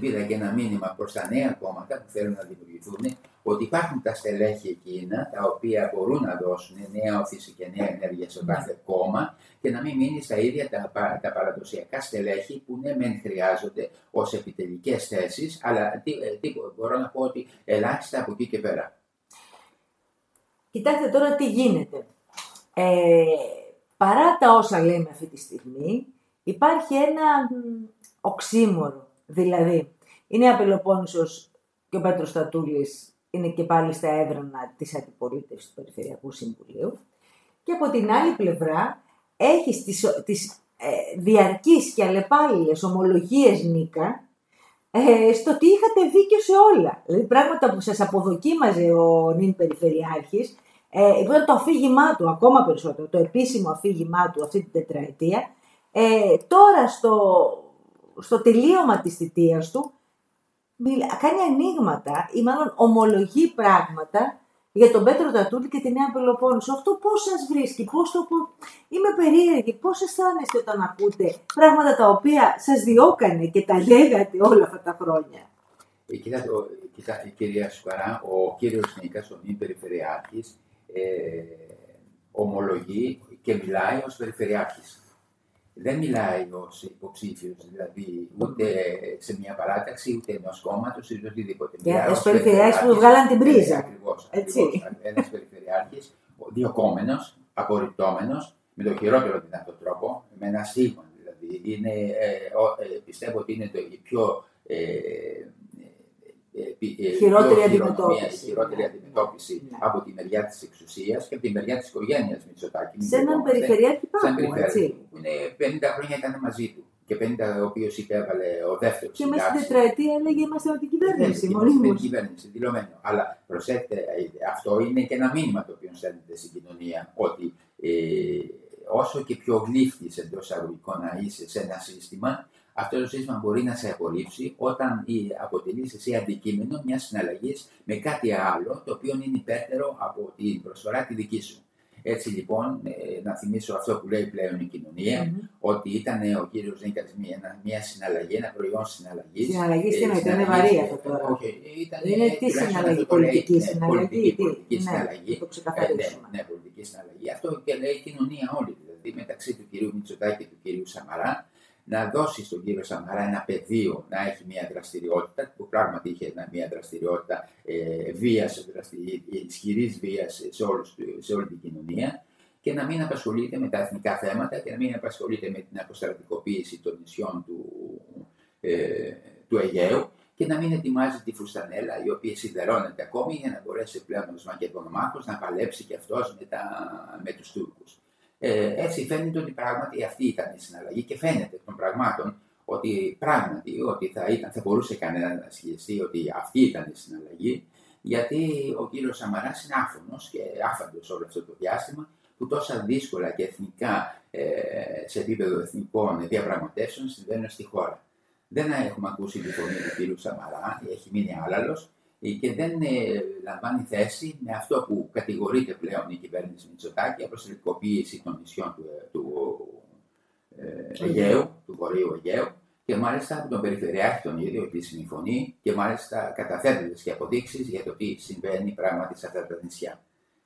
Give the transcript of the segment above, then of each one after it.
Πήρα και ένα μήνυμα προς τα νέα κόμματα που θέλουν να δημιουργηθούν ότι υπάρχουν τα στελέχη εκείνα τα οποία μπορούν να δώσουν νέα όθηση και νέα ενέργεια σε κάθε κόμμα και να μην μείνει στα ίδια τα, τα παραδοσιακά στελέχη που ναι, μεν χρειάζονται ως επιτελικές θέσεις, αλλά τι, ε, τι, μπορώ να πω ότι ελάχιστα από εκεί και πέρα. Κοιτάξτε τώρα τι γίνεται. Ε, παρά τα όσα λέμε αυτή τη στιγμή, υπάρχει ένα οξύμορο. Δηλαδή, είναι Πελοπόννησος και ο Πέτρος Στατούλης είναι και πάλι στα έδρανα της αντιπολίτευσης του Περιφερειακού Συμβουλίου και από την άλλη πλευρά έχει τις, τις ε, διαρκείς και αλλεπάλληλες ομολογίες Νίκα ε, στο ότι είχατε δίκιο σε όλα. Δηλαδή πράγματα που σας αποδοκίμαζε ο νυν Περιφερειάρχης ε, ήταν το αφήγημά του, ακόμα περισσότερο, το επίσημο αφήγημά του αυτή την τετραετία, ε, τώρα στο, στο τελείωμα της θητείας του κάνει ανοίγματα ή μάλλον ομολογεί πράγματα για τον Πέτρο Τατούλη και τη Νέα Πελοπόννησο. Αυτό πώς σας βρίσκει, πώς το... Είμαι περίεργη, πώς αισθάνεστε όταν ακούτε πράγματα τα οποία σας διώκανε και τα λέγατε όλα αυτά τα χρόνια; Ε, κοιτάξτε, κυρία Σουκαρά, ο κύριος Νίκας, ο νυν Περιφερειάρχης, ε, ομολογεί και μιλάει ως Περιφερειάρχης. Δεν μιλάει ω υποψήφιος, δηλαδή ούτε σε μια παράταξη, ούτε ενός κόμματος, ούτε οτιδήποτε. Για του περιφερειάρχε που βγάλαν την πρίζα. Ακριβώς. Ένας περιφερειάρχης, διοκόμενο, απορριπτόμενος, με τον χειρότερο δυνατό τρόπο, με ένα στίγμα δηλαδή. Είναι, ε, ε, πιστεύω ότι είναι το, η πιο ε, χειρότερη αντιμετώπιση. χειρότερη αντιμετώπιση ναι. από τη μεριά της εξουσίας και από τη μεριά της οικογένειας Μητσοτάκη. Σε έναν περιφερειάρχη πάνω. Που είναι 50 χρόνια ήταν μαζί του. Και 50 ο οποίος υπέβαλε ο δεύτερος. Και μέσα στην τετραετία έλεγε είμαστε με την κυβέρνηση. Ναι, Είμαστε με την κυβέρνηση, δηλωμένο. Αλλά προσέξτε, αυτό είναι και ένα μήνυμα το οποίο στέλνεται στην κοινωνία. Ότι ε, όσο και πιο γλύφτη εντός αγωγικών να είσαι σε ένα σύστημα, αυτό το σύστημα μπορεί να σε απορρίψει όταν αποτελείς εσύ αντικείμενο μιας συναλλαγής με κάτι άλλο το οποίο είναι υπέρτερο από την προσφορά τη δική σου. Έτσι λοιπόν, ε, να θυμίσω αυτό που λέει πλέον η κοινωνία, mm-hmm. ότι ήταν ο κύριος Νίκας μια, μια συναλλαγή, ένα προϊόν συναλλαγής. Συναλλαγής τι εννοείται, είναι βαρύ αυτό τώρα. Όχι, ήταν, είναι τι συναλλαγή, πολιτική ναι, συναλλαγή. Πολιτική, πολιτική ναι, συναλλαγή. Το ξεκαθαρίσουμε. Ε, ναι, ναι, πολιτική συναλλαγή. Αυτό και λέει η κοινωνία όλη, δηλαδή μεταξύ του κυρίου Μητσοτάκη και του κυρίου Σαμαρά να δώσει στον κύριο Σαμαρά ένα πεδίο να έχει μια δραστηριότητα, που πράγματι είχε μια δραστηριότητα ε, βίας, ισχυρής βίας σε, σε όλη την κοινωνία και να μην απασχολείται με τα εθνικά θέματα και να μην απασχολείται με την αποστρατικοποίηση των νησιών του, ε, του Αιγαίου και να μην ετοιμάζει τη φουστανέλα η οποία σιδερώνεται ακόμη για να μπορέσει πλέον ο Μακεδονομάχος να παλέψει και αυτός με, τα, με τους Τούρκους. Ε, έτσι φαίνεται ότι πράγματι αυτή ήταν η συναλλαγή και φαίνεται των πραγμάτων ότι πράγματι ότι θα, ήταν, θα μπορούσε κανένα να ισχυριστεί ότι αυτή ήταν η συναλλαγή, γιατί ο κύριος Σαμαράς είναι άφωνος και άφαντος όλο αυτό το διάστημα, που τόσα δύσκολα και εθνικά, ε, σε επίπεδο εθνικών διαπραγματεύσεων συμβαίνουν στη χώρα. Δεν έχουμε ακούσει τη φωνή του κύριου Σαμαρά, έχει μείνει άλλαλο, ε, και δεν ε, λαμβάνει θέση με αυτό που κατηγορείται πλέον η κυβέρνηση Μητσοτάκη, αποστολικοποίηση των νησιών του, ε, του ε, Αιγαίου, του Βορείου Αιγαίου, και μάλιστα από τον Περιφερειάρχη τον ίδιο ότι συμφωνεί και μάλιστα καταθέτει και αποδείξεις για το τι συμβαίνει πράγματι σε αυτά τα νησιά.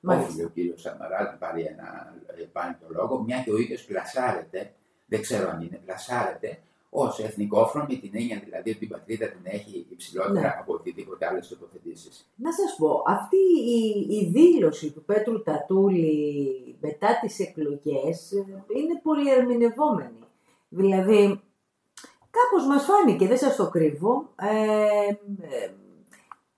Όχι, ο κύριος Σαμαρά να πάρει ένα, πάρει το λόγο, μια και ο ίδιος πλασάρεται, δεν ξέρω αν είναι, πλασάρεται ως εθνικόφρον με την έννοια δηλαδή ότι η πατρίδα την έχει υψηλότερα ναι. από οτιδήποτε άλλες τοποθετήσεις. Να σας πω, αυτή η, η δήλωση του Πέτρου Τατούλη μετά τις εκλογές είναι πολύ ερμηνευόμενη. Δηλαδή, κάπως μας φάνηκε, δεν σας το κρύβω, ε, ε,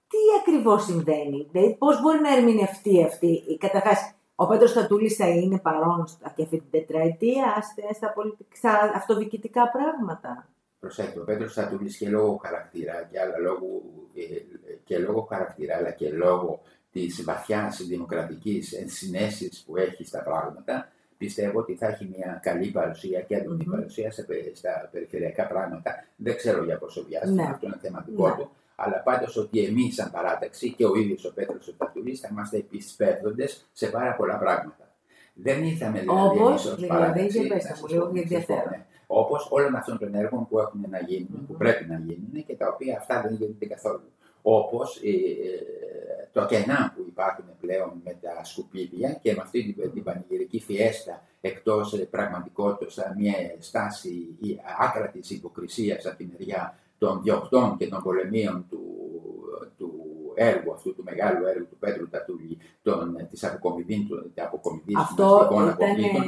τι ακριβώς συμβαίνει, δηλαδή πώς μπορεί να ερμηνευτεί αυτή, καταρχάς ο Πέτρος Στατούλης θα είναι παρόν και αυτή την τετραετία στα, στα αυτοδιοικητικά πράγματα. Προσέξτε, ο Πέτρος Στατούλης και λόγω χαρακτήρα και, άλλα λόγω, ε, και λόγω χαρακτήρα αλλά και λόγω της βαθιάς δημοκρατικής ενσυναίσθησης που έχει στα πράγματα πιστεύω ότι θα έχει μια καλή παρουσία και έντονη mm-hmm. παρουσία στα περιφερειακά πράγματα. Δεν ξέρω για πόσο διάστημα, ναι. αυτό είναι θέμα δικό ναι. του αλλά πάντως ότι εμείς, σαν παράταξη και ο ίδιος ο Πέτρος ο Πατουλή, θα είμαστε επισπεύδοντες σε πάρα πολλά πράγματα. Δεν ήρθαμε δηλαδή Όπως δηλαδή, για πέστε μου λίγο, γιατί Όπως όλων αυτών των έργων που έχουν να γίνουν, που Μμμ. πρέπει να γίνουν και τα οποία αυτά δεν γίνονται καθόλου. Όπως το κενά που υπάρχουν πλέον με τα σκουπίδια και με αυτή την, την πανηγυρική φιέστα εκτός πραγματικότητας μια στάση ή άκρατη υποκρισίας από τη μεριά των διοκτών και των πολεμίων του, του έργου αυτού, του μεγάλου έργου του Πέτρου Τατούλη, των, της αποκομιδής, του- αποκομιδής Αυτό γυμναστικών ήταν, αποβλήτων.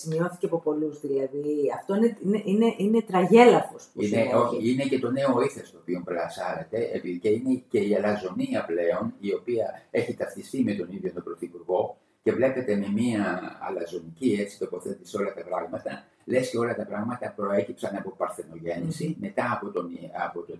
σημειώθηκε από πολλούς δηλαδή. Αυτό είναι, είναι, είναι, είναι τραγέλαφος που Είναι, συνέβη. όχι, είναι και το νέο ήθες το οποίο πλασάρεται επειδή και είναι και η αλαζονία πλέον η οποία έχει ταυτιστεί με τον ίδιο τον Πρωθυπουργό και βλέπετε με μια αλαζονική έτσι τοποθέτηση όλα τα πράγματα λες και όλα τα πράγματα προέκυψαν από παρθενογέννηση μετά από, τον, από το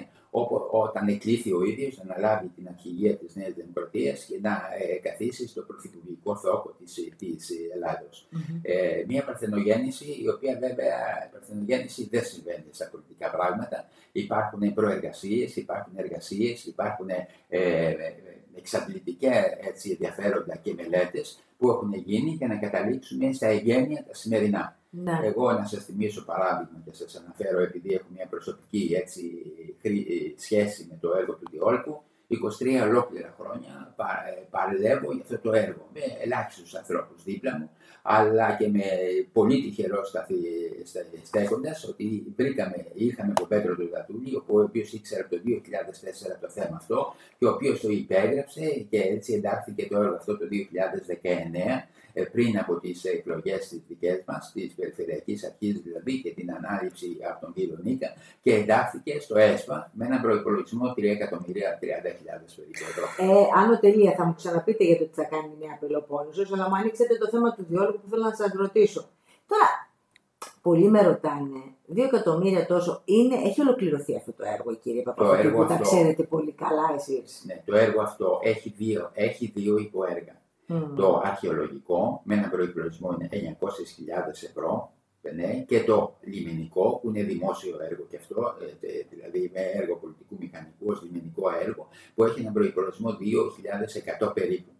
2019 όπου, όταν εκλήθη ο ίδιος να αναλάβει την αρχηγία της Νέας Δημοκρατίας και να ε, καθίσει στο πρωθυπουργικό θόκο της, της Ελλάδος. Μμμ. Ε, μια παρθενογέννηση, η οποία βέβαια η παρθενογέννηση δεν συμβαίνει στα πολιτικά πράγματα. Υπάρχουν προεργασίες, υπάρχουν εργασίες, υπάρχουν ε, ε, εξαντλητικά έτσι, ενδιαφέροντα και μελέτες που έχουν γίνει για να καταλήξουμε στα εγγένεια τα σημερινά. Ναι. Εγώ να σας θυμίσω παράδειγμα και σας αναφέρω επειδή έχω μια προσωπική έτσι, χρή- σχέση με το έργο του Διόλκου 23 ολόκληρα χρόνια πα- ε, παλεύω για αυτό το έργο με ελάχιστους ανθρώπους δίπλα μου αλλά και με πολύ τυχερό σταθή- στε- στέκοντας ότι βρήκαμε, είχαμε τον Πέτρο του Δατούλη ο οποίος ήξερε από το 2004 το θέμα αυτό και ο οποίος το υπέγραψε και έτσι εντάχθηκε το έργο αυτό το 2019 ε, πριν από τις εκλογές τις δικές μας, της Περιφερειακής Αρχής δηλαδή και την ανάληψη από τον κύριο Νίκα και εντάχθηκε στο ΕΣΠΑ με έναν προϋπολογισμό 3 εκατομμυρία 30.000 περίπου ευρώ. Ε, άνω τελεία, θα μου ξαναπείτε για το τι θα κάνει η Νέα Πελοπόννησος, αλλά μου ανοίξετε το θέμα του διόλογου που θέλω να σας ρωτήσω. Τώρα, πολλοί με ρωτάνε, δύο εκατομμύρια τόσο, είναι, έχει ολοκληρωθεί αυτό το έργο, κύριε Παπαδόπουλο, έργο που τα αυτό. ξέρετε πολύ καλά εσείς. Ναι, το έργο αυτό έχει δύο, έχει δύο υποέργα. Μμ. Το αρχαιολογικό με έναν προϋπολογισμό είναι 900.000 ευρώ ναι, και το λιμενικό που είναι δημόσιο έργο και αυτό, ε, ε, δηλαδή με έργο πολιτικού μηχανικού ως λιμενικό έργο που έχει έναν προϋπολογισμό 2.100 περίπου.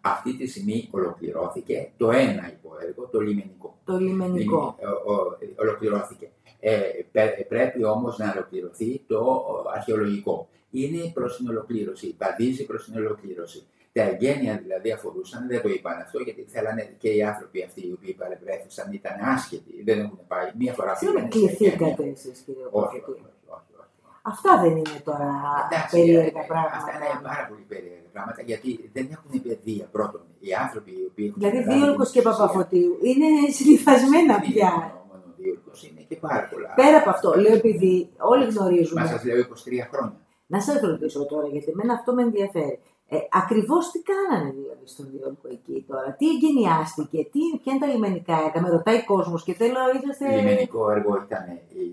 Αυτή τη στιγμή ολοκληρώθηκε το ένα υποέργο, το λιμενικό. Το λιμενικό. Λιμενικό, ο- ο- ολοκληρώθηκε. Ε, πε- πρέπει όμως να ολοκληρωθεί το ο, αρχαιολογικό. Είναι προς την ολοκλήρωση, βαδίζει προς την ολοκλήρωση. Τα εγγένεια δηλαδή αφορούσαν, δεν το είπαν αυτό, γιατί θέλανε και οι άνθρωποι αυτοί οι οποίοι παρευρέθησαν ήταν άσχετοι, δεν έχουν πάει. Μία φορά Ξέρω πήγανε σε εγγένεια. κληθήκατε εσείς, κύριε Όχι, όχι, Παπαδόπουλο. όχι, όχι, όχι. Αυτά δεν είναι τώρα Εντάξει, περίεργα ε, πράγματα. Αυτά είναι πάρα πολύ περίεργα πράγματα γιατί δεν έχουν παιδεία πρώτον. Οι άνθρωποι οι οποίοι έχουν. Δηλαδή, αναλάβει Δίωλκος την και εξουσία, Παπαφωτίου είναι συνηθισμένα δεν είναι πια. μόνο- μόνο Δίωλκος, είναι και πάρα πολλά. Πέρα από αυτό, λέω επειδή όλοι Μα γνωρίζουμε. σας λέω 23 χρόνια. Να σας ρωτήσω τώρα, γιατί εμένα αυτό με ενδιαφέρει. Ε, Ακριβώς τι κάνανε δηλαδή στον Διόλκο εκεί τώρα, τι εγκαινιάστηκε, τι, ποια είναι τα λιμενικά έργα, με ρωτάει κόσμος και θέλω είσαστε. Λιμενικό έργο ήταν,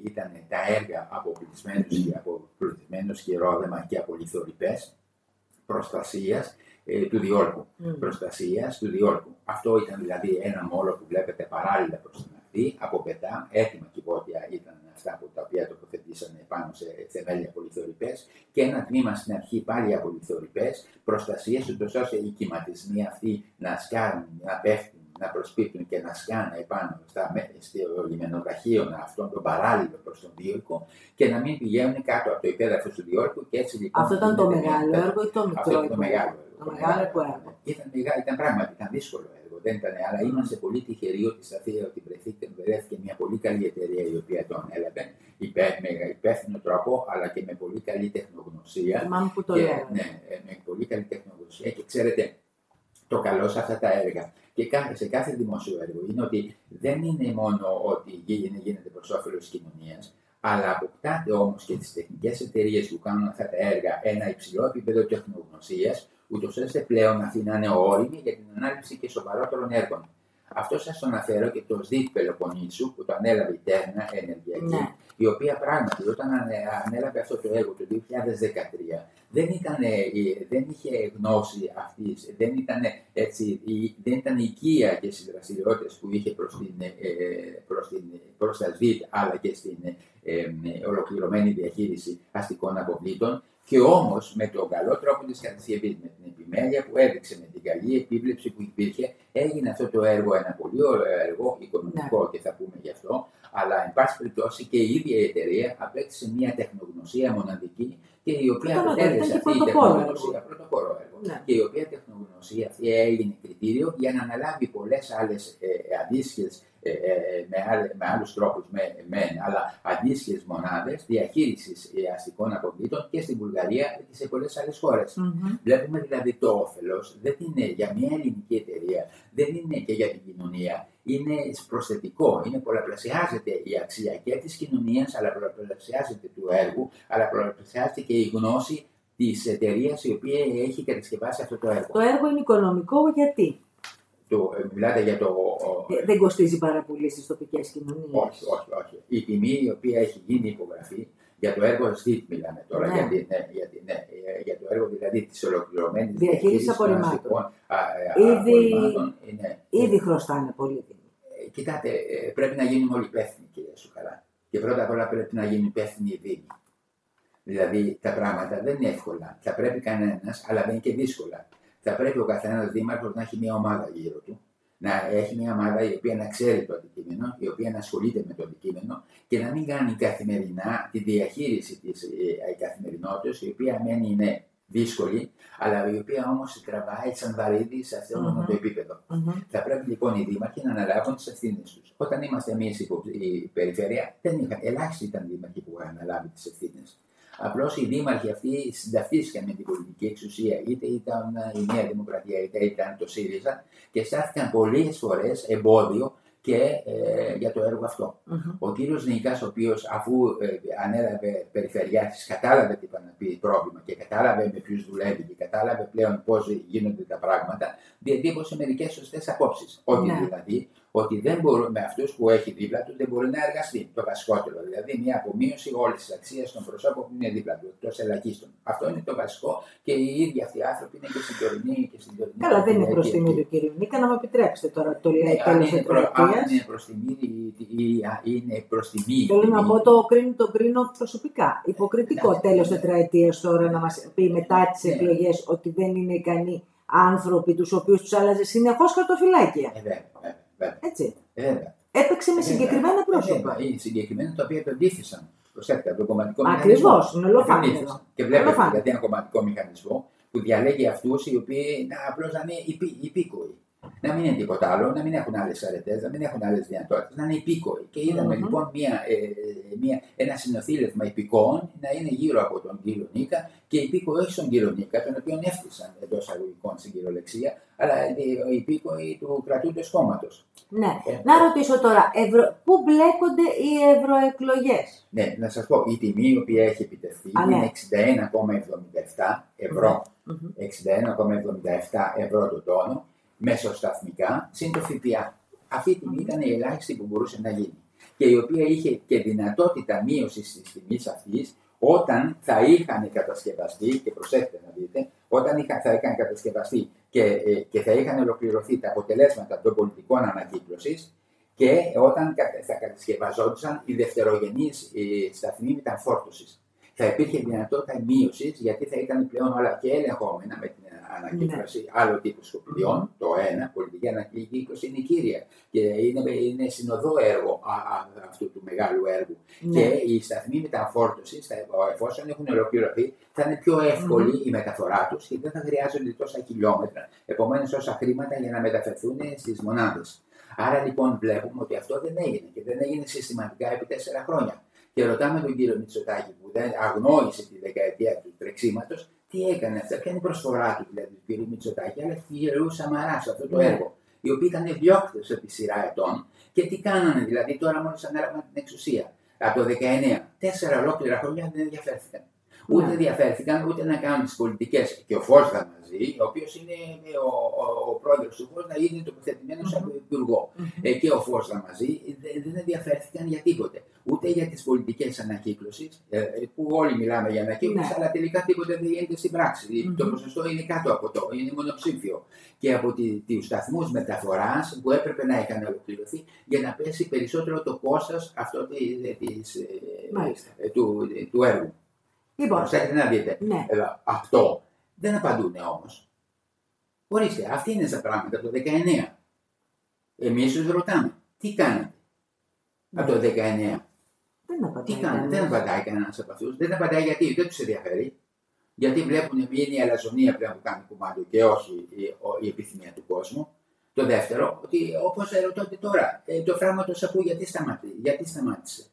ήταν τα έργα από πληθυσμένους και, από πληθυσμένους και ρόδεμα και από λιθορυπές προστασίας ε, του διόλκου. Μμ. Προστασίας του διόλκου. Αυτό ήταν δηλαδή ένα μόλο που βλέπετε παράλληλα προς την ακτή, από πετά, έτοιμα κυβότια ήταν αυτά που τα οποία τοποθετήσανε πάνω σε θεμέλια από λιθορυπές και ένα τμήμα στην αρχή πάλι από λιθορυπές, προστασίες ούτως ώστε οι κυματισμοί αυτοί να σκάρουν, να πέφτουν, να προσπίπτουν και να σκάνε επάνω στα, με- στο λιμενοταχύωνα αυτόν τον παράλληλο προς τον Διόρκο και να μην πηγαίνουν κάτω από το υπέδαφος του Διόρκου και έτσι λοιπόν... Αυτό ήταν το γίνεται μια- μεγάλο έργο ή το Αυτό μικρό ήταν το έργο; μεγάλο έργο. Το μεγάλο έργο. Ήταν, μεγάλο, ήταν πράγματι, ήταν δύσκολο έργο. Δεν ήταν, αλλά είμαστε πολύ τυχεροί ότι στα θεία ότι βρεθήκε, βρέθηκε μια πολύ καλή εταιρεία η οποία το ανέλαβε υπέ, με υπεύθυνο τρόπο αλλά και με πολύ καλή τεχνογνωσία. Θυμάμαι που το Και, λέγανε. ναι, ε, με πολύ καλή τεχνογνωσία και ξέρετε το καλό σε αυτά τα έργα και κα- σε κάθε δημόσιο έργο είναι ότι δεν είναι μόνο ότι γίνει- γίνεται προς όφελος της κοινωνίας, αλλά αποκτάτε όμως και τις τεχνικές εταιρείες που κάνουν αυτά τα έργα ένα υψηλό επίπεδο τεχνογνωσίας, ούτως ώστε πλέον να είναι όριμοι για την ανάληψη και σοβαρότερων έργων. Αυτό σας το αναφέρω και το ΣΔΙΤ Πελοποννήσου που το ανέλαβε η Τέρνα Ενεργειακή, Ναι. η οποία πράγματι όταν ανε- ανέλαβε αυτό το έργο το 2013 δεν, ήταν, δεν είχε γνώση αυτής, δεν ήταν, έτσι, η- δεν ήταν οικία και στις δραστηριότητες που είχε προς την, ε, προς την, προς τα ΣΔΙΤ αλλά και στην ε, ε, ολοκληρωμένη διαχείριση αστικών αποβλήτων και όμως με τον καλό τρόπο της κατασκευής, με την επιμέλεια που έδειξε, με την καλή επίβλεψη που υπήρχε, έγινε αυτό το έργο ένα πολύ ωραίο έργο, οικονομικό και θα πούμε γι' αυτό, Αλλά, εν πάση περιπτώσει, και η ίδια η εταιρεία απέκτησε μια τεχνογνωσία μοναδική και η οποία αποτέλεσε αυτή η τεχνογνωσία, πρωτοπόρο έργο, ναι. και η οποία τεχνογνωσία αυτή έγινε κριτήριο για να αναλάβει πολλές άλλες ε, αντίστοιχες ε, ε, με, με άλλους τρόπους, με, με, αλλά αντίστοιχες μονάδες διαχείρισης ε, αστικών αποβλήτων και στην Βουλγαρία και σε πολλές άλλες χώρες. Mm-hmm. Βλέπουμε δηλαδή το όφελος δεν είναι για μια ελληνική εταιρεία, δεν είναι και για την κοινωνία, είναι προσθετικό, είναι πολλαπλασιάζεται η αξία και της κοινωνίας, αλλά πολλαπλασιάζεται του έργου, αλλά πολλαπλασιάζεται και η γνώση της εταιρείας η οποία έχει κατασκευάσει αυτό το έργο. Το έργο είναι οικονομικό γιατί; Το, ε, μιλάτε για το. Ε, δεν κοστίζει πάρα πολύ στις τοπικές κοινωνίες. Όχι, όχι, όχι. Η τιμή η οποία έχει γίνει υπογραφή για το έργο ΣΔΙΤ μιλάμε τώρα. Ναι. Γιατί, ναι, γιατί, ναι, ε, για το έργο δηλαδή της ολοκληρωμένης διαχείρισης απορριμμάτων. Ήδη, είναι, ήδη χρωστάνε πολύ τιμή. Κοιτάτε, πρέπει να γίνουμε όλοι υπεύθυνοι, κύριε Σουκαρά. Και πρώτα απ' όλα πρέπει να γίνουν υπεύθυνοι οι Δήμοι. Δηλαδή τα πράγματα δεν είναι εύκολα. Θα πρέπει κανένας, αλλά δεν είναι και δύσκολα θα πρέπει ο καθένας δήμαρχος να έχει μια ομάδα γύρω του. Να έχει μια ομάδα η οποία να ξέρει το αντικείμενο, η οποία να ασχολείται με το αντικείμενο και να μην κάνει καθημερινά τη διαχείριση της ε, καθημερινότητας, η οποία μένει είναι δύσκολη, αλλά η οποία όμως τραβάει σαν βαρύδι σε αυτό mm-hmm. το επίπεδο. Mm-hmm. Θα πρέπει λοιπόν οι δήμαρχοι να αναλάβουν τις ευθύνες τους. Όταν είμαστε εμείς η περιφέρεια, δεν είχαν, ελάχιστοι ήταν δήμαρχοι που είχαν αναλάβει τις ευθύνες. Απλώς οι δήμαρχοι αυτοί συνταυτίστηκαν με την πολιτική εξουσία, είτε ήταν η Νέα Δημοκρατία είτε ήταν το ΣΥΡΙΖΑ και στάθηκαν πολλές φορές εμπόδιο και ε, για το έργο αυτό. Mm-hmm. Ο κύριος Νικά, ο οποίος αφού ε, ανέλαβε περιφερειάρχη, κατάλαβε τι είπα να πει πρόβλημα και κατάλαβε με ποιους δουλεύει και κατάλαβε πλέον πώς γίνονται τα πράγματα, διατύπωσε μερικές σωστές απόψεις. Ότι ναι. δηλαδή ότι δεν μπορεί, με αυτούς που έχει δίπλα του δεν μπορεί να εργαστεί. Το βασικότερο δηλαδή, μια απομείωση όλης της αξίας των προσώπων που είναι δίπλα του, εκτός ελαχίστων. Αυτό είναι το βασικό και οι ίδιοι αυτοί οι άνθρωποι είναι και στην τωρινή και στην τωρινή. Καλά, δεν είναι προ τιμή του κύριου Νίκα, να μου επιτρέψετε τώρα το λέει ναι, τέλος Αν είναι προ τιμή ή είναι προ τιμή. Θέλω να πω το κρίνω, το κρίνω προσωπικά. Υποκριτικό τέλος τετραετίας τώρα να μας πει μετά τις ναι. εκλογές ότι δεν είναι ικανοί άνθρωποι τους οποίους τους άλλαζε συνεχώς χαρτοφυλάκια. Ε, βέβαια. Έτσι. Βέβαια. Έπαιξε με συγκεκριμένα πρόσωπα. Ή συγκεκριμένα τα οποία επενδύθησαν. Προσέξτε, το κομματικό μηχανισμό. Ακριβώ, είναι ολοφάνερο. Και βλέπετε δηλαδή ένα κομματικό μηχανισμό που διαλέγει αυτούς οι οποίοι απλώς να είναι υπήκοοι να μην είναι τίποτα άλλο, να μην έχουν άλλες αρετές, να μην έχουν άλλες δυνατότητες, να είναι υπήκοοι. Και είδαμε mm-hmm. λοιπόν μια, ε, μια, ένα συνοθήλευμα υπηκόων να είναι γύρω από τον κύριο Νίκα και υπήκοοι όχι στον κύριο Νίκα, τον οποίο έφτιασαν εντό αγωγικών στην κυριολεξία, αλλά οι υπήκοοι του κρατούντο κόμματο. Ναι. Ε, να ρωτήσω τώρα, ευρω... πού μπλέκονται οι ευρωεκλογές; Ναι, να σας πω, η τιμή η οποία έχει επιτευχθεί Α, είναι 61,77 ευρώ. Mm-hmm. 61,77 ευρώ το τόνο μεσοσταθμικά συν το ΦΠΑ. Αυτή η τιμή ήταν η ελάχιστη που μπορούσε να γίνει και η οποία είχε και δυνατότητα μείωσης της τιμής αυτής όταν θα είχαν κατασκευαστεί, και προσέξτε να δείτε, όταν είχαν, θα είχαν κατασκευαστεί και, ε, και θα είχαν ολοκληρωθεί τα αποτελέσματα των πολιτικών ανακύκλωσης και όταν θα κατασκευαζόντουσαν οι δευτερογενείς σταθμοί μεταφόρτωσης. Θα υπήρχε δυνατότητα μείωσης γιατί θα ήταν πλέον όλα και ελεγχόμενα με την ανακύκλωση ναι. άλλο τύπου σκοπιδιών. Το ένα, πολιτική ανακύκλωση είναι κύρια και είναι, είναι συνοδό έργο α, α, αυτού του μεγάλου έργου. Ναι. Και οι σταθμοί μεταφόρτωσης, εφόσον έχουν ολοκληρωθεί, θα είναι πιο εύκολη mm. η μεταφορά τους και δεν θα χρειάζονται τόσα χιλιόμετρα. Επομένως, όσα χρήματα για να μεταφερθούν στις μονάδες. Άρα λοιπόν βλέπουμε ότι αυτό δεν έγινε και δεν έγινε συστηματικά επί τέσσερα χρόνια. Και ρωτάμε τον κύριο Μητσοτάκη που δεν αγνόησε τη δεκαετία του τρεξίματος, τι έκανε αυτά, ποια είναι η προσφορά του δηλαδή του κ. Μητσοτάκη, αλλά του κ. Σαμαράς σε αυτό το ναι. έργο. Οι οποίοι ήταν διώκτες επί σειρά ετών και τι κάνανε δηλαδή τώρα μόλις ανέλαβαν την εξουσία. Από το 19, τέσσερα ολόκληρα χρόνια δεν ενδιαφέρθηκαν. Ούτε ναι. ενδιαφέρθηκαν ούτε να κάνουν τις πολιτικές. Και ο Φώστα μαζί, ο οποίος είναι ο, ο, ο πρόεδρος του Φώστα, είναι τοποθετημένος σαν υπουργό. Ε, και ο Φώστα μαζί δεν ενδιαφέρθηκαν για τίποτε ούτε για τις πολιτικές ανακύκλωσης, ε, που όλοι μιλάμε για ανακύκλωση, ναι. αλλά τελικά τίποτα δεν γίνεται στην πράξη. Mm-hmm. Το ποσοστό είναι κάτω από το, είναι μονοψήφιο. Και από τους σταθμούς μεταφοράς που έπρεπε να είχαν ολοκληρωθεί για να πέσει περισσότερο το κόστος αυτό της, ε, του, του έργου. Λοιπόν, Προσέξτε να δείτε. Ναι. Ε, αυτό δεν απαντούν όμως. Ορίστε, αυτή είναι τα πράγματα το 19. Εμείς τους ρωτάμε, τι κάνετε. Από το 19. Δεν απαντάει. Τι κάνει, κανείς. δεν απαντάει κανένας από αυτούς. Δεν απαντάει γιατί, δεν τους ενδιαφέρει. Γιατί βλέπουν είναι η αλαζονία πλέον που κάνει κομμάτι και όχι η, ο- η επιθυμία του κόσμου. Το δεύτερο, ότι όπως ρωτώνται τώρα, ε, το φράγμα του σαπού γιατί, σταματή, γιατί σταμάτησε;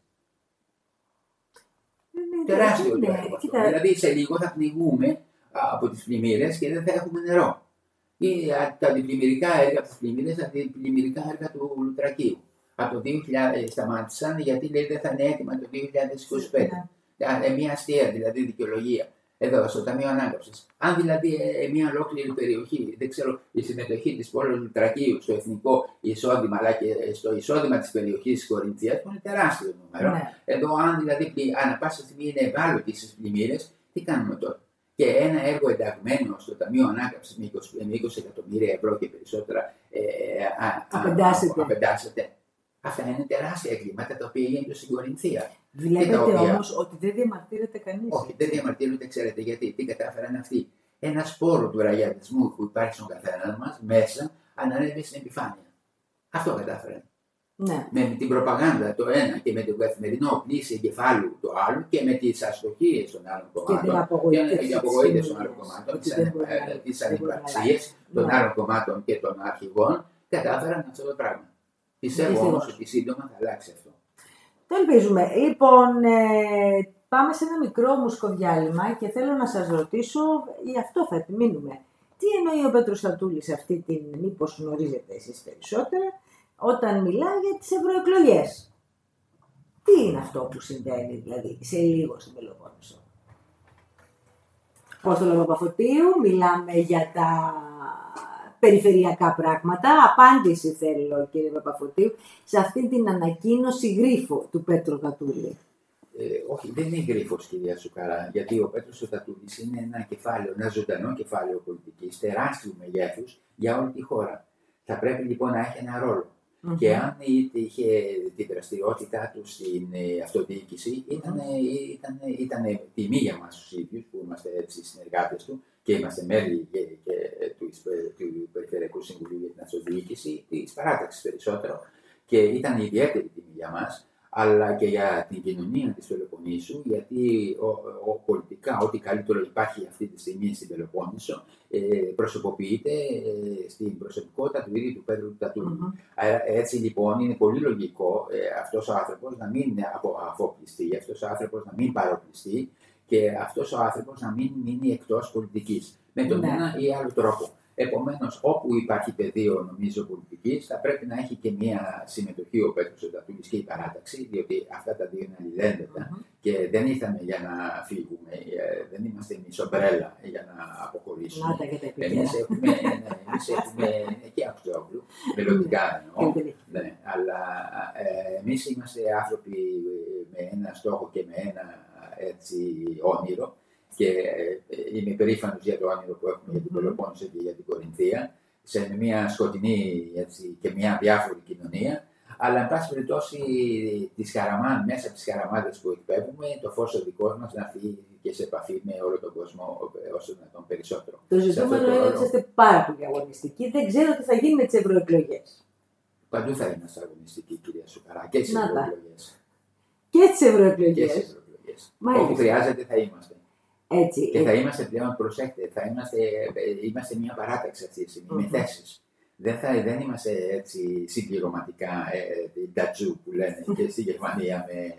Ναι, ναι, Τεράστιο ναι, το έργο αυτό. κοίτα, Δηλαδή σε λίγο θα πνιγούμε α, από τις πλημμύρες και δεν θα έχουμε νερό. Ή α, τα αντιπλημμυρικά έργα από τις πλημμύρες, τα αντιπλημμυρικά έργα του Λουτρακίου. Από το 2000 σταμάτησαν γιατί λέει δεν θα είναι έτοιμα το 2025. Ναι. Α, ε, μια αστεία δηλαδή δικαιολογία. Εδώ στο Ταμείο Ανάκαμψης. Αν δηλαδή ε, ε, μια ολόκληρη περιοχή, δεν ξέρω, η συμμετοχή της πόλης Λουτρακίου στο εθνικό εισόδημα αλλά και στο εισόδημα της περιοχής τη Κορινθίας που είναι τεράστιο νούμερο. ναι. Εδώ, αν δηλαδή πλη- ανά πάσα στιγμή είναι ευάλωτοι στι πλημμύρε, τι κάνουμε τώρα. Και ένα έργο ενταγμένο στο Ταμείο Ανάκαμψης με 20, με 20 εκατομμύρια ευρώ και περισσότερα ε, α, α, Απεντάσσεται. α, απεντάσσεται. Αυτά είναι τεράστια εγκλήματα τα οποία γίνονται στην Κορινθία. Βλέπετε τα οποία- όμως ότι δεν διαμαρτύρεται κανείς. Όχι, δεν διαμαρτύρονται, ξέρετε γιατί. Τι κατάφεραν αυτοί. Ένα σπόρο του ραγιατισμού που υπάρχει στον καθένας μας μέσα ανανέβει στην επιφάνεια. Αυτό κατάφεραν. Ναι. Με την προπαγάνδα το ένα και με το καθημερινό πλήση εγκεφάλου το άλλο και με τις αστοχίες των άλλων Και την κομμάτων. απογοήτευση. Και την της απογοήτευση των άλλων κοινωνίας. κομμάτων, Ότι δεν μπορεί να- τι δεν μπορεί να ανυπαρξίε αλλάξει. των Ναι. άλλων κομμάτων και των αρχηγών, κατάφεραν αυτό το πράγμα. Πιστεύω Δυστυχώς. όμως ότι σύντομα θα αλλάξει αυτό. Το ελπίζουμε. Λοιπόν, ε, πάμε σε ένα μικρό μουσικοδιάλειμμα και θέλω να σας ρωτήσω, γι' αυτό θα επιμείνουμε. Τι εννοεί ο Πέτρος Στατούλης σε αυτή την, μήπως γνωρίζετε εσείς περισσότερα, όταν μιλά για τις ευρωεκλογές; Τι είναι αυτό που συμβαίνει δηλαδή σε λίγο στην Πελοπόννησο; Απόστολο Παπαφωτίου, μιλάμε για τα περιφερειακά πράγματα. Απάντηση θέλω κύριε Παπαφωτίου σε αυτή την ανακοίνωση γρίφο του Πέτρου Κατούλη. Ε, όχι, δεν είναι γρίφος, κυρία Σουκαρά, γιατί ο Πέτρος Σωτατούλη είναι ένα κεφάλαιο, ένα ζωντανό κεφάλαιο πολιτικής τεράστιου μεγέθους για όλη τη χώρα. Θα πρέπει λοιπόν να έχει ένα ρόλο. Και αν είτε είχε τη δραστηριότητά του στην ε, αυτοδιοίκηση, ήταν, ήταν, ήταν τιμή για μας τους ίδιους που είμαστε έτσι συνεργάτες του και είμαστε μέλη και, και του, του Περιφερειακού Συμβουλίου για την Αυτοδιοίκηση, της παράταξης περισσότερο. Και ήταν ιδιαίτερη τιμή για μας, αλλά και για την κοινωνία της Πελοποννήσου, γιατί ο, ο, πολιτικά ό,τι καλύτερο υπάρχει αυτή τη στιγμή στην Πελοπόννησο ε, προσωποποιείται ε, στην προσωπικότητα του ίδιου του Πέτρου του Τατούλη. Άρα, Έτσι λοιπόν είναι πολύ λογικό ε, αυτός ο άνθρωπος να μην απο, αφοπλιστεί, αυτός ο άνθρωπος να μην παροπλιστεί και αυτός ο άνθρωπος να μην μείνει εκτός πολιτικής με τον Ναι. ένα ή άλλο τρόπο. Επομένως, όπου υπάρχει πεδίο νομίζω πολιτικής, θα πρέπει να έχει και μια συμμετοχή ο Πέτρος Οτατούλης και η παράταξη, διότι αυτά τα δύο είναι αλληλένδετα και δεν ήρθαμε για να φύγουμε, ε, δεν είμαστε εμείς ομπρέλα για να αποχωρήσουμε. Να τα και τα Εμείς επίπεδα. έχουμε, ναι, εμείς έχουμε και Αξιόγλου, μελλοντικά εννοώ, Πολύ. ναι, αλλά ε, εμείς είμαστε άνθρωποι με ένα στόχο και με ένα έτσι, όνειρο και ε, είμαι περήφανος για το όνειρο που έχουμε για την Μμμ. Πελοπόννησο και για την Κορινθία σε μια σκοτεινή έτσι, και μια διάφορη κοινωνία αλλά, εν πάση περιπτώσει, τις χαραμά, μέσα από τις χαραμάδες που εκπέμπουμε, το φως ο δικός μας να έρθει και σε επαφή με όλο τον κόσμο ε, όσο δυνατόν περισσότερο. Το Σε ζητούμενο αυτό το είναι ότι ρόλο. είστε πάρα πολύ αγωνιστικοί. Δεν ξέρω τι θα γίνει με τις ευρωεκλογές. Παντού θα είμαστε αγωνιστικοί, κυρία Σουκαρά, και στις Να τα. ευρωεκλογές. Και τι Και ευρωεκλογές. Στι ευρωεκλογέ. Μάλιστα. Όπου χρειάζεται θα είμαστε. Έτσι. Και ε, θα είμαστε πλέον, προσέξτε, θα είμαστε, ε, είμαστε μια παράταξη αυτή τη στιγμή, Μμμ. με θέσεις. Δεν, θα, δεν είμαστε έτσι συμπληρωματικά ε, ε, ντατζού που λένε και στη Γερμανία με.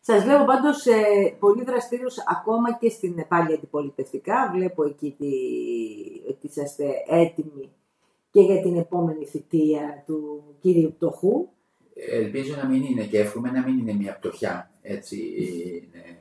Σας βλέπω πάντως ε, πολύ δραστήριους ακόμα και στην πάλι αντιπολιτευτικά. Βλέπω εκεί τι, ότι είσαστε έτοιμοι και για την επόμενη θητεία του κύριου Πτωχού. Ελπίζω να μην είναι και εύχομαι να μην είναι μια πτωχιά έτσι, είναι,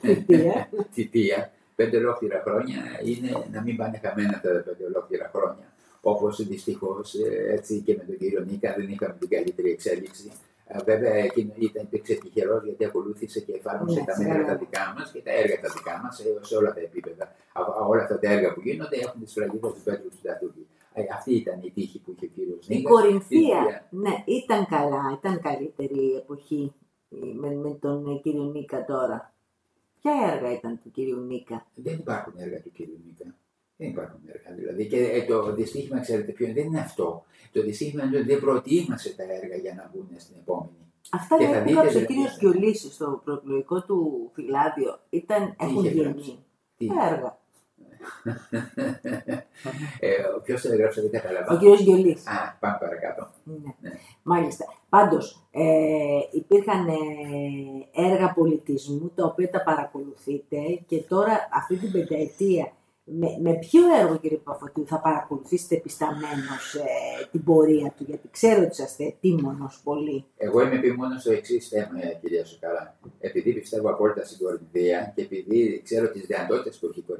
Θητεία. θητεία. Πέντε ολόκληρα χρόνια είναι να μην πάνε χαμένα τα πέντε ολόκληρα χρόνια. Όπως δυστυχώς έτσι και με τον κύριο Νίκα δεν είχαμε την καλύτερη εξέλιξη. Ε, Βέβαια, εκείνο ήταν υπήρξε τυχερός γιατί ακολούθησε και εφάρμοσε Ναι, τα σιγά. μέτρα τα δικά μας και τα έργα τα δικά μας σε, σε όλα τα επίπεδα. Α, α, όλα αυτά τα έργα που γίνονται έχουν τη σφραγίδα του Πέτρου του Τατούλη. Ε, αυτή ήταν η τύχη που είχε ο κύριος Η Νίκας. Κορινθία, ναι, ήταν καλά, ήταν καλύτερη η εποχή ε, με, με τον ε, κύριο Νίκα τώρα. Ποια έργα ήταν του κύριου Νίκα; Δεν υπάρχουν έργα του κύριου Νίκα. Δεν υπάρχουν έργα δηλαδή. Και ε, το δυστύχημα, ξέρετε ποιο είναι, δεν είναι αυτό. Το δυστύχημα είναι ότι δεν προετοίμασε τα έργα για να μπουν στην επόμενη. Αυτά Και θα λέει που δείτε έγραψε ο δηλαδή- κύριος Γιολίση στο προεκλογικό του φυλάδιο ήταν, έχουν είχε γίνει γράψει; Τι; έργα. Ε, Ποιος το έγραψε, δεν Ο κατάλαβα. κύριος Γιολίση. Α, πάμε παρακάτω. Ναι. Ναι. Μάλιστα. Πάντως, ε, υπήρχαν ε, έργα πολιτισμού τα οποία τα παρακολουθείτε και τώρα αυτή την πενταετία με, με ποιο έργο κύριε Παπαφωτίου θα παρακολουθήσετε επισταμένος ε, την πορεία του; Γιατί ξέρω ότι είσαστε ετήμονος πολύ. Εγώ είμαι επιμόνο στο εξής θέμα, ε, κυρία Σοκαλά. Επειδή πιστεύω απόλυτα στην Κορινθία και επειδή ξέρω τις δυνατότητες που έχει η Κορινθία, το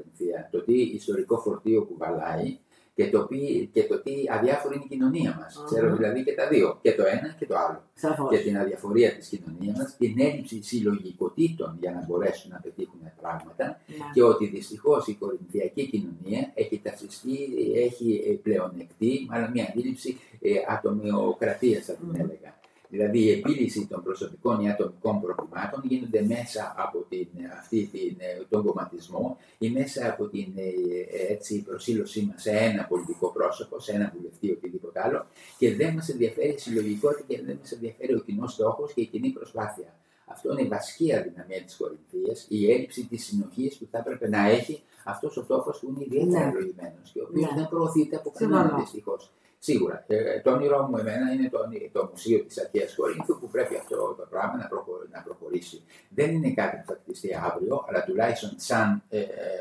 τι ιστορικό φορτίο κουβαλάει και το, τι, και το τι αδιάφορη είναι η κοινωνία μας. Μμμ. Ξέρω δηλαδή και τα δύο, και το ένα και το άλλο. Σαφώς. Και την αδιαφορία της κοινωνίας μας, την έλλειψη συλλογικοτήτων για να μπορέσουν να πετύχουν πράγματα Ναι. και ότι δυστυχώς η κορινθιακή κοινωνία έχει ταυτιστεί, έχει ε, πλεονεκτεί, μάλλον μια αντίληψη ε, ατομιοκρατίας, θα την Μμμ. έλεγα. Δηλαδή η επίλυση των προσωπικών ή ατομικών προβλημάτων γίνονται μέσα από την, αυτή την, ε, τον κομματισμό ή μέσα από την ε, ε, έτσι, προσήλωσή μας σε ένα πολιτικό πρόσωπο, σε ένα βουλευτή ή οτιδήποτε άλλο και δεν μας ενδιαφέρει η συλλογικότητα και δεν μας ενδιαφέρει ο κοινός στόχος και η κοινή προσπάθεια. Αυτό είναι η βασική αδυναμία της Κορινθίας, η έλλειψη της συνοχής που θα έπρεπε να έχει αυτός ο τόπος που είναι ιδιαίτερα Ναι. ευλογημένος και ο οποίος Ναι. δεν προωθείται από Συμφωνώ. κανέναν δυστυχώς. Σίγουρα. Ε, το όνειρό μου εμένα είναι το, όνει- το Μουσείο της Αρχαίας Κορίνθου που πρέπει αυτό το πράγμα να, προχω- να προχωρήσει. Δεν είναι κάτι που θα χτιστεί αύριο, αλλά τουλάχιστον σαν... Ε,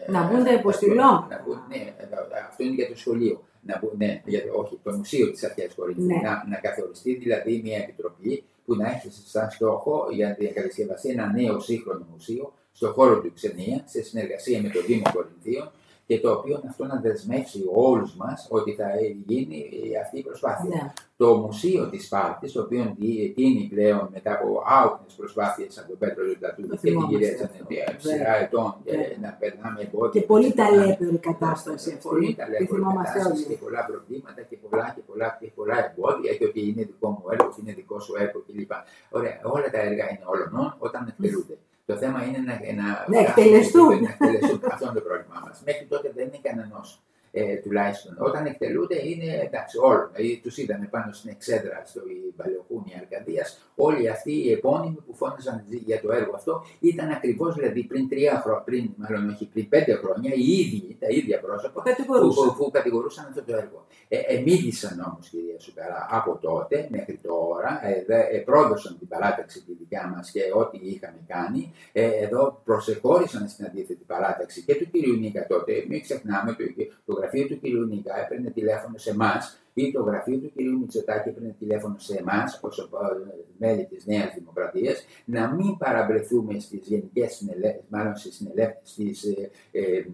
Να μπουν τα ε, υποστηλώματα. να μπουν- Ναι, ε, αυτό είναι για το σχολείο. Να μπουν, ναι, για το, όχι, το Μουσείο της Αρχαίας Κορίνθου. Ναι. Να, να καθοριστεί δηλαδή μια επιτροπή που να έχει σαν στόχο για να κατασκευαστεί ένα νέο σύγχρονο μουσείο στο χώρο του Ξενία, σε συνεργασία με το Δήμο Κορινθίων και το οποίο αυτό να δεσμεύσει όλους μας ότι θα γίνει αυτή η προσπάθεια. Ναι. Το Μουσείο της Σπάρτης, το οποίο δι- τίνει πλέον μετά από άοκνες προσπάθειες από τον Πέτρο Λιωτατούλη Το και την θυμόμαστε κυρία αυτό. Τζανετία, Βέβαια. σειρά ετών και Βέβαια. να περνάμε εμπόδια. Και πολύ να περνάμε- ταλέπωρη κατάσταση αυτή. Πολύ Τη ταλέπωρη θυμόμαστε κατάσταση όλοι. και πολλά προβλήματα και πολλά, και πολλά, και πολλά εμπόδια και ότι είναι δικό μου έργο, ότι είναι δικό σου έργο κλπ. Ωραία, όλα τα έργα είναι όλων όταν εκτελούνται. Το θέμα είναι να, να, Να εκτελεστούν. Να εκτελεστούν. Αυτό είναι το πρόβλημά μας. Μέχρι τότε δεν είναι κανένας. Ε, τουλάχιστον όταν εκτελούνται είναι εντάξει όλων. Δηλαδή τους είδαμε πάνω στην εξέδρα στο Παλαιοχούνη Αρκαδία. Όλοι αυτοί οι επώνυμοι που φώναζαν για το έργο αυτό ήταν ακριβώς δηλαδή πριν τρία χρόνια, πριν, μάλλον όχι πριν πέντε χρόνια, οι ίδιοι, τα ίδια πρόσωπα που, Κατηγορούσα. που, που κατηγορούσαν αυτό το έργο. Ε, ε, μίλησαν όμως, κυρία Σουκαρά, από τότε μέχρι τώρα, ε, δε, ε, πρόδωσαν την παράταξη τη δικιά μας και ό,τι είχαμε κάνει. Ε, εδώ προσεχώρησαν στην αντίθετη παράταξη και του κυρίου Νίκα τότε. Μην ξεχνάμε, το, το γραφείο του κυρίου Νίκα έπαιρνε τηλέφωνο σε εμάς ή το γραφείο του κυρίου Μητσοτάκη έπαιρνε τηλέφωνο σε εμάς, ως μέλη της Νέας Δημοκρατίας, να μην παραβρεθούμε στις γενικές συνελεύσει, μάλλον στις συνελεύσεις, ε, ε,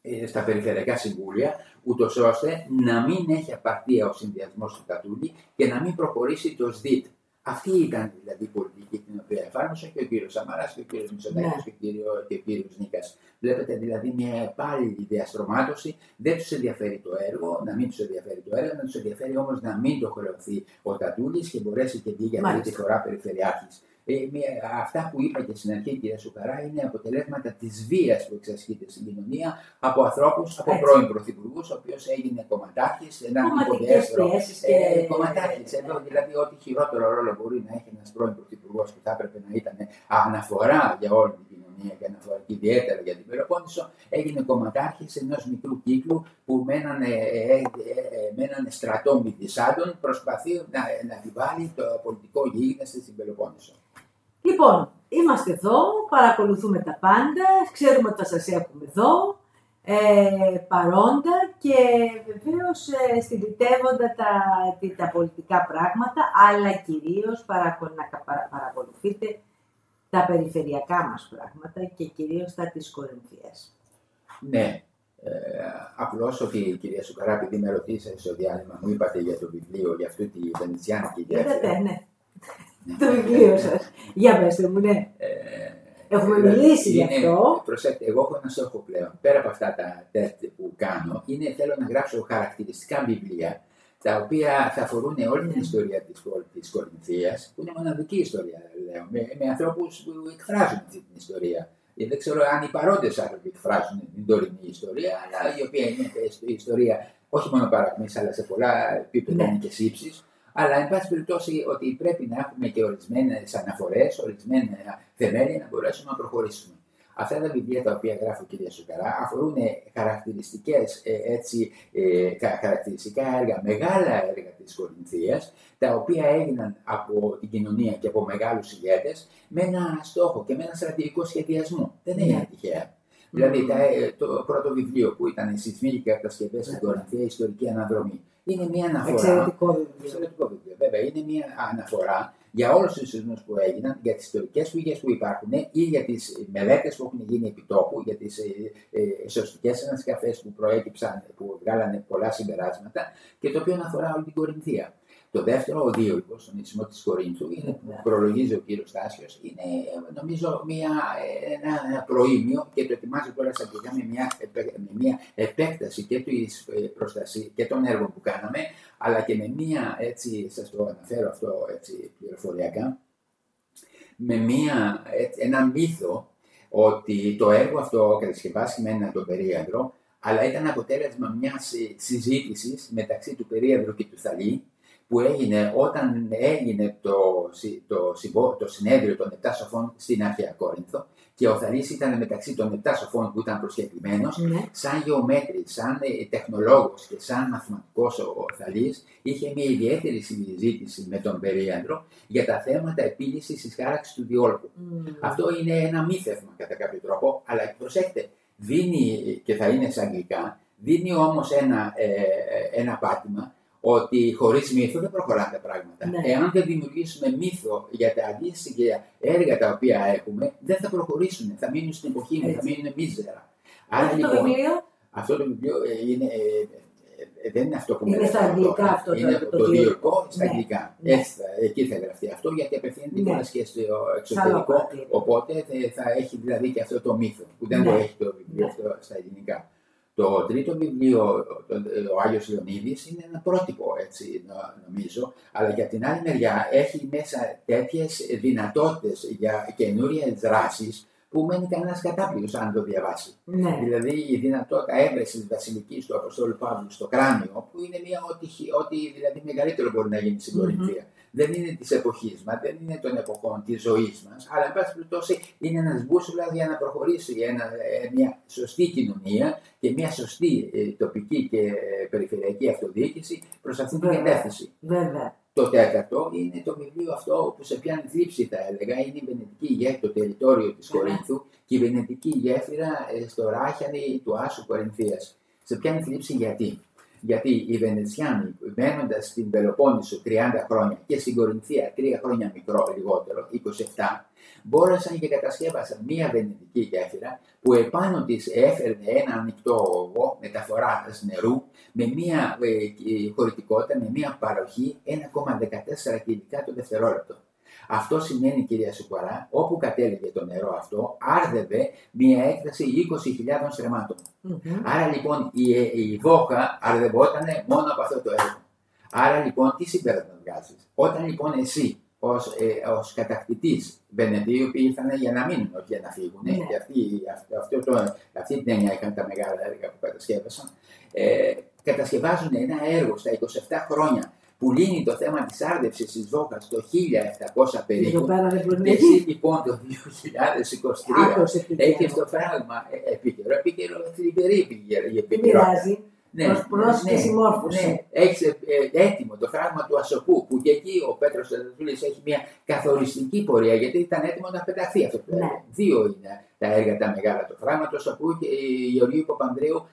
ε, στα περιφερειακά συμβούλια, ούτως ώστε να μην έχει απαρτία ο συνδυασμός του Κατούλη και να μην προχωρήσει το ΣΔΙΤ. Αυτή ήταν δηλαδή η πολιτική την οποία εφάρμοσε και ο κύριος Σαμαράς και ο κύριος Μητσοτάκης Ναι. και ο κύριο, και ο κύριος Νίκας. Βλέπετε δηλαδή μια πάλι διαστρωμάτωση. Δεν τους ενδιαφέρει το έργο, να μην τους ενδιαφέρει το έργο, να τους ενδιαφέρει όμως να μην το χρεωθεί ο Τατούλης και μπορέσει και βγει για Μάλιστα. τρίτη φορά περιφερειάρχης. Ε, μια- αυτά που είπα και στην αρχή, κυρία Σουκαρά, είναι αποτελέσματα της βίας που εξασκείται στην κοινωνία από ανθρώπους, από Έτσι. πρώην πρωθυπουργούς, ο οποίος έγινε κομματάρχης, ένα Κομματικές υποδέστερο. πιέσεις Ε, και- κομματάρχης. Εδώ δηλαδή ό,τι χειρότερο ρόλο μπορεί να έχει ένας πρώην πρωθυπουργός που θα έπρεπε να ήταν αναφορά για όλη την κοινωνία και αναφορά και ιδιαίτερα για την Πελοπόννησο, έγινε κομματάρχης ενός μικρού κύκλου που με έναν, ε, ε, ε, με έναν στρατό μυθισάντων προσπαθεί να, να επιβάλλει το πολιτικό γίγνεσθε στην Πελοπόννησο. Λοιπόν, είμαστε εδώ, παρακολουθούμε τα πάντα, ξέρουμε ότι θα σας έχουμε εδώ, ε, παρόντα και βεβαίως ε, στυλιτεύοντα τα, τι- τα πολιτικά πράγματα, αλλά κυρίως παρακο- να κα- παρα- παρακολουθείτε τα περιφερειακά μας πράγματα και κυρίως τα της Κορινθίας. Ναι. Ε, Απλώς ότι η κυρία Σουκαρά, επειδή με ρωτήσατε στο διάλειμμα, μου είπατε για το βιβλίο, για αυτή τη βενετσιάνικη Είδατε, γέφυρα. ναι, το βιβλίο σας. Για πέστε μου, ναι. Ε, Έχουμε δηλαδή, μιλήσει γι' είναι- αυτό. Προσέξτε, εγώ έχω ένα στόχο πλέον. Πέρα από αυτά τα τεστ που κάνω, είναι θέλω να γράψω χαρακτηριστικά βιβλία τα οποία θα αφορούν όλη την ιστορία της, Κορ- της Κορινθίας, που είναι μοναδική ιστορία, λέω, με, με ανθρώπους που εκφράζουν αυτή την ιστορία. Ε, Δεν ξέρω αν οι παρόντες άνθρωποι εκφράζουν την τωρινή ιστορία, αλλά η οποία είναι η ιστορία όχι μόνο παρακμής, αλλά σε πολλά επίπεδα Ναι. είναι και σύψης. Αλλά, εν πάση περιπτώσει, ότι πρέπει να έχουμε και ορισμένες αναφορές, ορισμένα θεμέλια να μπορέσουμε να προχωρήσουμε. Αυτά τα βιβλία τα οποία γράφω κυρία Σουκαρά αφορούν χαρακτηριστικές, ε, έτσι, ε, χαρακτηριστικά έργα, μεγάλα έργα της Κορινθίας, τα οποία έγιναν από την κοινωνία και από μεγάλους ηγέτες με ένα στόχο και με ένα στρατηγικό σχεδιασμό. Δεν είναι ναι. τυχαία. Δηλαδή τα, ε, το πρώτο βιβλίο που ήταν οι σεισμοί και κατασκευέ στην Κορινθία, Ιστορική Αναδρομή. Είναι μια αναφορά. Εξαιρετικό βιβλίο. Εξαιρετικό βιβλίο. Βέβαια, είναι μια αναφορά για όλους τους σεισμούς που έγιναν, για τις ιστορικές πηγέ που υπάρχουν ή για τις μελέτες που έχουν γίνει επί τόπου, για τις ε, ε, σωστικέ ανασκαφές που προέκυψαν, που βγάλανε πολλά συμπεράσματα και το οποίο αφορά όλη την Κορινθία. Το δεύτερο, ο Δίωλο, στον νησμό της Κορίνθου, είναι, που προλογίζει ο κύριος Τάσιος, είναι νομίζω μια, ένα, ένα προήμιο και το ετοιμάζει τώρα αγγλικά με μια, με μια επέκταση και, της προστασία, και των έργων που κάναμε, αλλά και με μια, έτσι σας το αναφέρω αυτό έτσι, πληροφοριακά, με μια, έτσι, ένα μύθο ότι το έργο αυτό κατασκευάστηκε με ένα το περίεδρο, αλλά ήταν αποτέλεσμα μιας συζήτησης μεταξύ του περίεδρου και του Θαλή, που έγινε όταν έγινε το, το, το συνέδριο των 7 σοφών στην Αρχαία Κόρινθο και ο Θαλής ήταν μεταξύ των 7 σοφών που ήταν προσκεκλημένος, ναι. σαν γεωμέτρης, σαν ε, τεχνολόγος και σαν μαθηματικός ο Θαλής, είχε μια ιδιαίτερη συζήτηση με τον Περίαντρο για τα θέματα επίλυσης της χάραξης του διόλπου. Αυτό είναι ένα μύθευμα κατά κάποιο τρόπο, αλλά προσέξτε, δίνει, και θα είναι σαν αγγλικά, δίνει όμως ένα, ε, ε ένα πάτημα ότι χωρίς μύθο δεν προχωράνε τα πράγματα. Ναι. Εάν δεν δημιουργήσουμε μύθο για τα αντίστοιχα έργα τα οποία έχουμε, δεν θα προχωρήσουν. Θα μείνουν στην εποχή μας, θα μείνουν μίζερα. Άρα, αυτό λοιπόν, το βιβλίο; Αυτό το βιβλίο ε, είναι, ε, ε, δεν είναι αυτό που είναι στα αγγλικά αυτό. Είναι το, το, το στα ναι. αγγλικά. Ναι. Έτσι, εκεί θα γραφτεί αυτό γιατί απευθύνεται ναι. και στο εξωτερικό. Οπότε θα έχει δηλαδή και αυτό το μύθο που δεν ναι. το έχει το βιβλίο ναι. αυτό στα ελληνικά. Το τρίτο βιβλίο, ο Άγιος Λεωνίδης, είναι ένα πρότυπο, έτσι νομίζω, αλλά για την άλλη μεριά έχει μέσα τέτοιες δυνατότητες για καινούριες δράσεις που μένει κανένας κατάπληκτος αν το διαβάσει. Ναι. Δηλαδή η δυνατότητα έβρεση της βασιλικής του Αποστόλου Παύλου στο κράνιο, που είναι μια ό,τι, ό,τι δηλαδή μεγαλύτερο μπορεί να γίνει στην Κορινθία δεν είναι της εποχής μας, δεν είναι των εποχών της ζωής μας, αλλά εν πάση περιπτώσει είναι ένας μπούσουλα για να προχωρήσει ένα, ε, μια σωστή κοινωνία και μια σωστή ε, τοπική και ε, περιφερειακή αυτοδιοίκηση προς αυτήν την κατεύθυνση. Βέβαια. Το τέταρτο είναι το βιβλίο αυτό που σε πιάνει θλίψη, θα έλεγα. Είναι η Βενετική γέφυρα, το τεριτόριο της Κορίνθου και η Βενετική γέφυρα στο Ράχιανη του Άσου Κορινθίας. Σε πιάνει θλίψη γιατί; Γιατί οι Βενετσιάνοι μένοντας στην Πελοπόννησο 30 χρόνια και στην Κορινθία 3 χρόνια μικρό, λιγότερο, 27, μπόρεσαν και κατασκεύασαν μία βενετική γέφυρα που επάνω της έφερνε ένα ανοιχτό ογό μεταφοράς νερού με μία ε, χωρητικότητα, με μία παροχή 1,14 κιλικά το δευτερόλεπτο. Αυτό σημαίνει, κυρία Σουκουαρά, όπου κατέληγε το νερό αυτό, άρδευε μια έκταση 20.000 στρεμματων Άρα λοιπόν η, η βόχα αρδευόταν μόνο από αυτό το έργο. Άρα λοιπόν τι συμπέρασμα βγάζεις; Όταν λοιπόν εσύ ως ε, ως κατακτητής Βενετίου που ήρθαν για να μείνουν, όχι για να φύγουν. Ναι. Και αυτή, αυτό το, αυτή την έννοια είχαν τα μεγάλα έργα που κατασκεύασαν. Ε, κατασκευάζουν ένα έργο στα 27 χρόνια που λύνει το θέμα της άρδευσης της Βόκας το 1700 περίπου. Εσύ λοιπόν το 2023 έχεις το φράγμα ε, επίκαιρο, επίκαιρο θλιβερή επικαιρότητα. Ναι, προς ναι, συμμόρφωση. Ναι, έχεις ε, έτοιμο το φράγμα του Ασοπού που και εκεί ο Πέτρος Τετρατούλης έχει μια καθοριστική πορεία γιατί ήταν έτοιμο να πεταχθεί αυτό το έργο. Δύο είναι τα έργα τα μεγάλα του φράγματος, Ασοπού και η Γεωργίου Παπανδρέου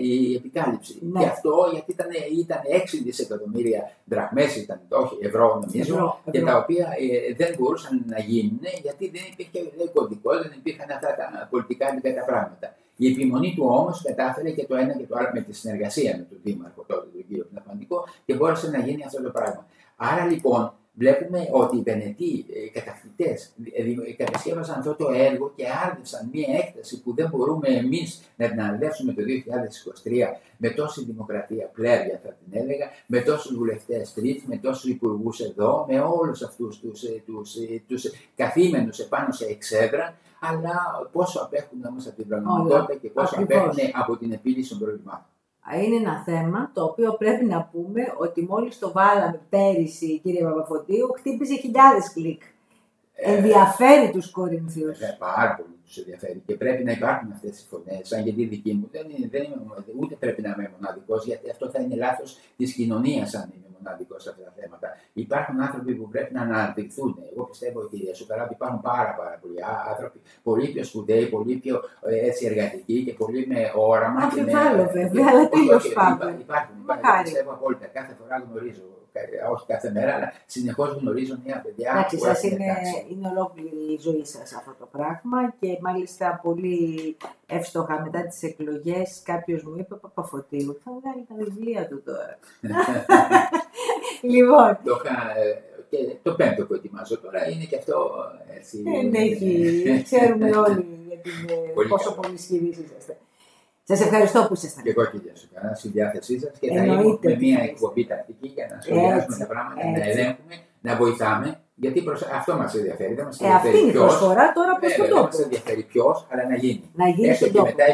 η, επικάλυψη. Ναι. Και αυτό γιατί ήταν, ήταν 6 δισεκατομμύρια δραχμές, ήταν όχι ευρώ νομίζω, ευρώ, και τα οποία ε, δεν μπορούσαν να γίνουν γιατί δεν υπήρχε κωδικό, δεν υπήρχαν αυτά τα πολιτικά τα πράγματα. Η επιμονή του όμως κατάφερε και το ένα και το άλλο με τη συνεργασία με τον Δήμαρχο τότε, τον κύριο Πνευματικό, και μπόρεσε να γίνει αυτό το πράγμα. Άρα λοιπόν βλέπουμε ότι οι Βενετοί ε, κατακτητές ε, κατασκεύασαν αυτό το έργο και άρδευσαν μια έκταση που δεν μπορούμε εμείς να την αναδεύσουμε το 2023 με τόση δημοκρατία πλέρια, θα την έλεγα, με τόσους βουλευτές τρίτ, με τόσους υπουργούς εδώ, με όλους αυτούς τους τους, τους καθήμενους επάνω σε εξέδρα αλλά πόσο απέχουν όμως από την πραγματικότητα και πόσο απέχουν από την επίλυση των προβλημάτων. είναι ένα θέμα το οποίο πρέπει να πούμε ότι μόλις το βάλαμε πέρυσι, κύριε Παπαφωτίου, χτύπησε χιλιάδες κλικ. Ε, ενδιαφέρει τους Κορινθίους. Ε, πάρα πολύ τους ενδιαφέρει και πρέπει να υπάρχουν αυτές οι φωνές. Σαν γιατί δική μου δεν, είναι, δεν είμαι, ούτε πρέπει να είμαι μοναδικός, γιατί αυτό θα είναι λάθος της κοινωνίας αν είμαι μοναδικό σε αυτά τα θέματα. Υπάρχουν άνθρωποι που πρέπει να αναπτυχθούν. Εγώ πιστεύω, κυρία Σουκαρά, ότι υπάρχουν πάρα, πάρα πολλοί άνθρωποι πολύ πιο σπουδαίοι, πολύ πιο ε, έτσι, εργατικοί και πολύ με όραμα. Αμφιβάλλω, βέβαια, αλλά τέλος πάντων. Υπάρχουν, υπάρχουν. Πιστεύω απόλυτα. Κάθε φορά γνωρίζω όχι κάθε μέρα, αλλά συνεχώς γνωρίζω νέα παιδιά. Εντάξει, σας είναι, είναι ολόκληρη η ζωή σας αυτό το πράγμα και μάλιστα πολύ εύστοχα μετά τις εκλογές κάποιος μου είπε Παπαφωτίου, θα βγάλει τα βιβλία του τώρα. λοιπόν. Το, ε, και το πέμπτο που ετοιμάζω τώρα είναι και αυτό έτσι. Δεν έχει, ξέρουμε όλοι πόσο πολύ ισχυροί είσαστε. Σας ευχαριστώ που ήσασταν. Και εγώ κυρία Σουκαρά, στη διάθεσή σας και θα έχουμε μια εκπομπή τακτική για να σχολιάσουμε τα πράγματα, έτσι. να ελέγχουμε, να βοηθάμε. Γιατί προς... αυτό μας ενδιαφέρει. Δεν μας ε, αυτή είναι η προσφορά τώρα προς τον τόπο. Δεν μας ενδιαφέρει ποιος, αλλά να γίνει. Να γίνει Έστω και μετά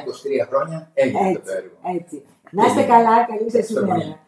23 χρόνια έγινε έτσι, το έργο. Έτσι. Να είστε καλά, καλή σας ημέρα.